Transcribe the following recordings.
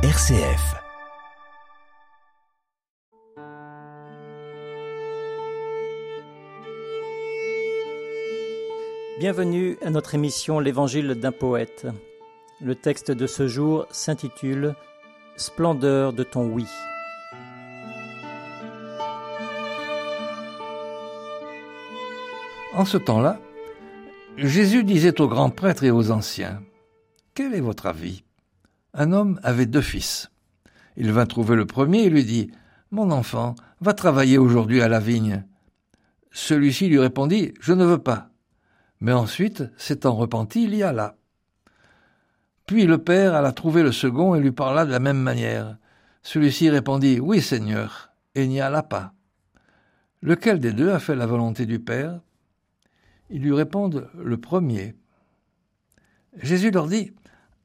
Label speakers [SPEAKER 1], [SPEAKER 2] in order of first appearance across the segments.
[SPEAKER 1] RCF.
[SPEAKER 2] Bienvenue à notre émission L'Évangile d'un poète. Le texte de ce jour s'intitule Splendeur de ton oui.
[SPEAKER 3] En ce temps-là, Jésus disait aux grands prêtres et aux anciens, Quel est votre avis? Un homme avait deux fils. Il vint trouver le premier et lui dit, Mon enfant, va travailler aujourd'hui à la vigne. Celui-ci lui répondit, Je ne veux pas. Mais ensuite, s'étant repenti, il y alla. Puis le père alla trouver le second et lui parla de la même manière. Celui-ci répondit, Oui, Seigneur, et n'y alla pas. Lequel des deux a fait la volonté du Père? Ils lui répondent le premier. Jésus leur dit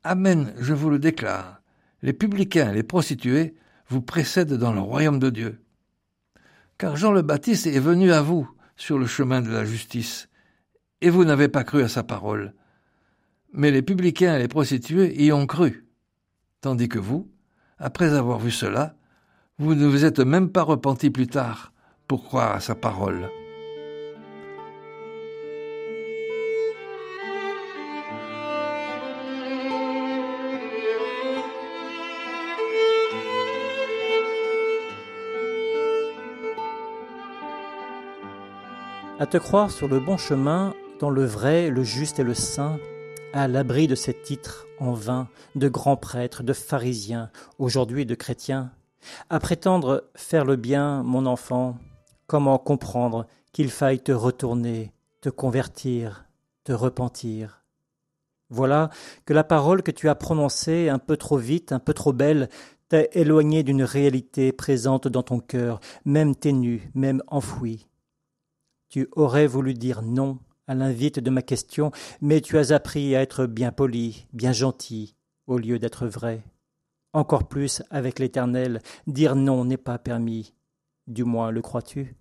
[SPEAKER 3] Amen, je vous le déclare, les publicains et les prostituées vous précèdent dans le royaume de Dieu. Car Jean le Baptiste est venu à vous sur le chemin de la justice, et vous n'avez pas cru à sa parole. Mais les publicains et les prostituées y ont cru. Tandis que vous, après avoir vu cela, vous ne vous êtes même pas repenti plus tard pour croire à sa parole.
[SPEAKER 2] À te croire sur le bon chemin, dans le vrai, le juste et le saint, à l'abri de ces titres en vain de grands prêtres, de pharisiens, aujourd'hui de chrétiens, à prétendre faire le bien, mon enfant, comment comprendre qu'il faille te retourner, te convertir, te repentir? Voilà que la parole que tu as prononcée un peu trop vite, un peu trop belle, t'a éloigné d'une réalité présente dans ton cœur, même ténue, même enfouie. Tu aurais voulu dire non à l'invite de ma question, mais tu as appris à être bien poli, bien gentil, au lieu d'être vrai. Encore plus avec l'Éternel, dire non n'est pas permis. Du moins le crois-tu?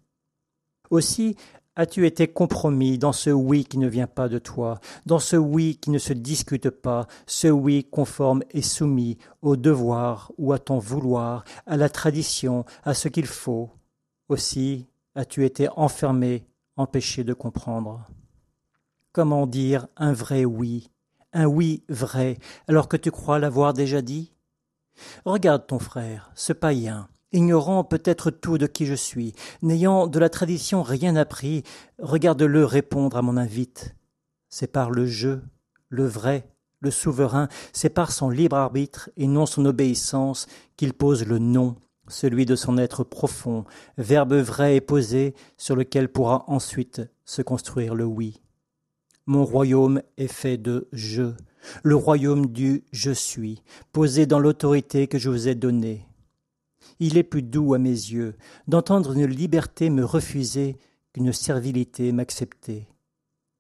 [SPEAKER 2] Aussi as-tu été compromis dans ce oui qui ne vient pas de toi, dans ce oui qui ne se discute pas, ce oui conforme et soumis au devoir ou à ton vouloir, à la tradition, à ce qu'il faut? Aussi as-tu été enfermé empêché de comprendre. Comment dire un vrai oui, un oui vrai, alors que tu crois l'avoir déjà dit? Regarde ton frère, ce païen, ignorant peut-être tout de qui je suis, n'ayant de la tradition rien appris, regarde-le répondre à mon invite. C'est par le jeu, le vrai, le souverain, c'est par son libre arbitre et non son obéissance qu'il pose le non celui de son être profond, verbe vrai et posé sur lequel pourra ensuite se construire le oui. Mon royaume est fait de je, le royaume du je suis, posé dans l'autorité que je vous ai donnée. Il est plus doux à mes yeux d'entendre une liberté me refuser qu'une servilité m'accepter.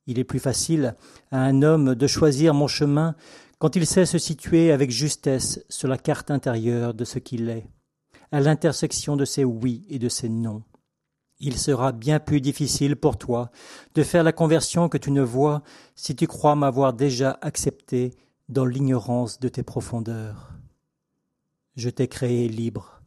[SPEAKER 2] Il est plus facile à un homme de choisir mon chemin quand il sait se situer avec justesse sur la carte intérieure de ce qu'il est à l'intersection de ces oui et de ces non. Il sera bien plus difficile pour toi de faire la conversion que tu ne vois si tu crois m'avoir déjà accepté dans l'ignorance de tes profondeurs. Je t'ai créé libre.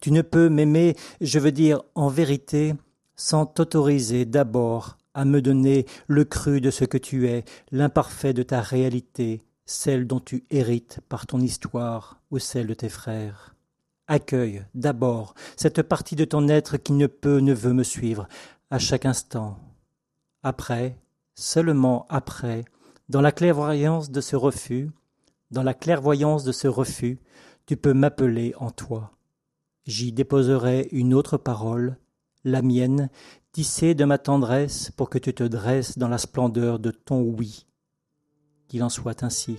[SPEAKER 2] Tu ne peux m'aimer, je veux dire en vérité, sans t'autoriser d'abord à me donner le cru de ce que tu es, l'imparfait de ta réalité, celle dont tu hérites par ton histoire ou celle de tes frères. Accueille d'abord cette partie de ton être qui ne peut, ne veut me suivre à chaque instant. Après, seulement après, dans la clairvoyance de ce refus, dans la clairvoyance de ce refus, tu peux m'appeler en toi. J'y déposerai une autre parole, la mienne, tissée de ma tendresse pour que tu te dresses dans la splendeur de ton oui. Qu'il en soit ainsi.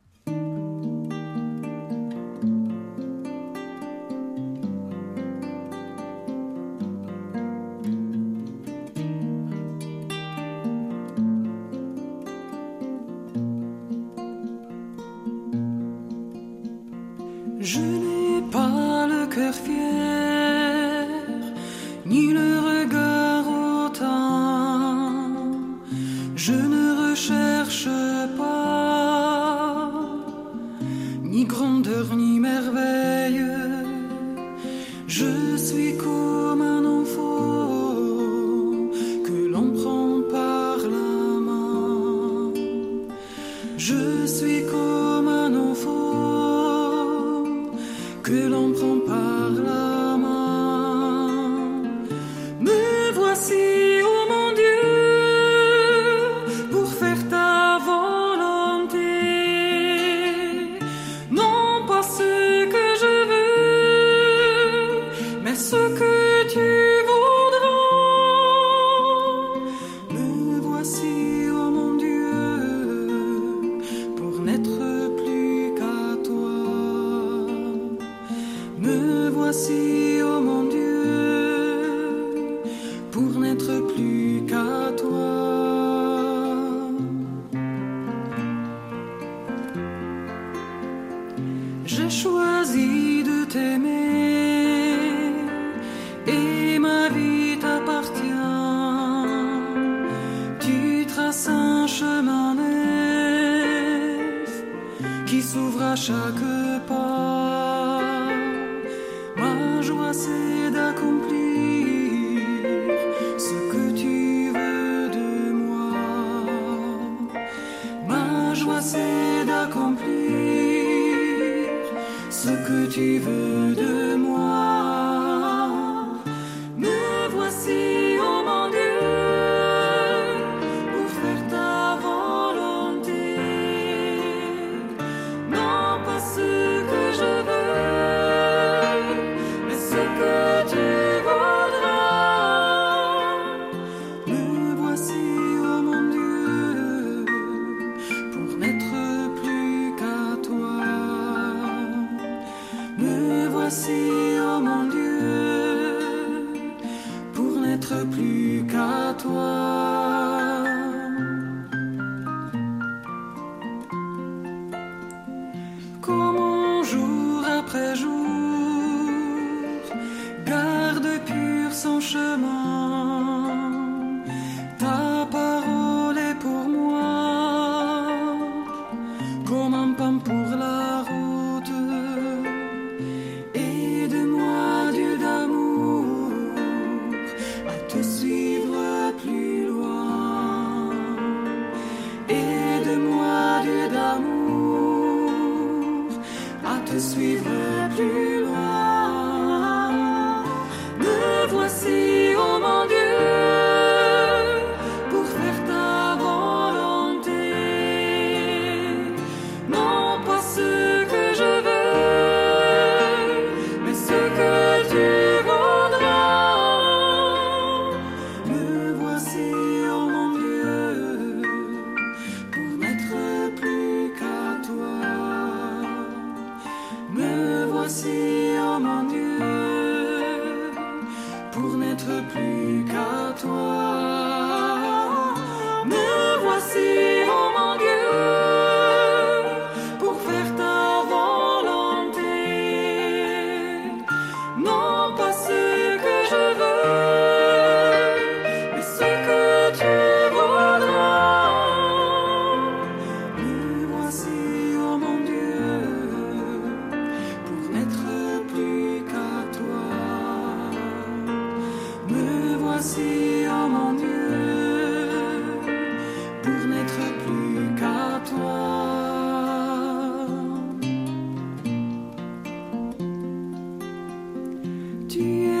[SPEAKER 4] Je n'ai pas le cœur fier, ni le regard hautain. Je ne recherche pas, ni grandeur, ni merveille. Je suis cool. J'ai choisi de t'aimer et ma vie t'appartient. Tu traces un chemin neuf qui s'ouvre à chaque pas. Ma joie c'est d'accomplir. achievers. see. suivre to you.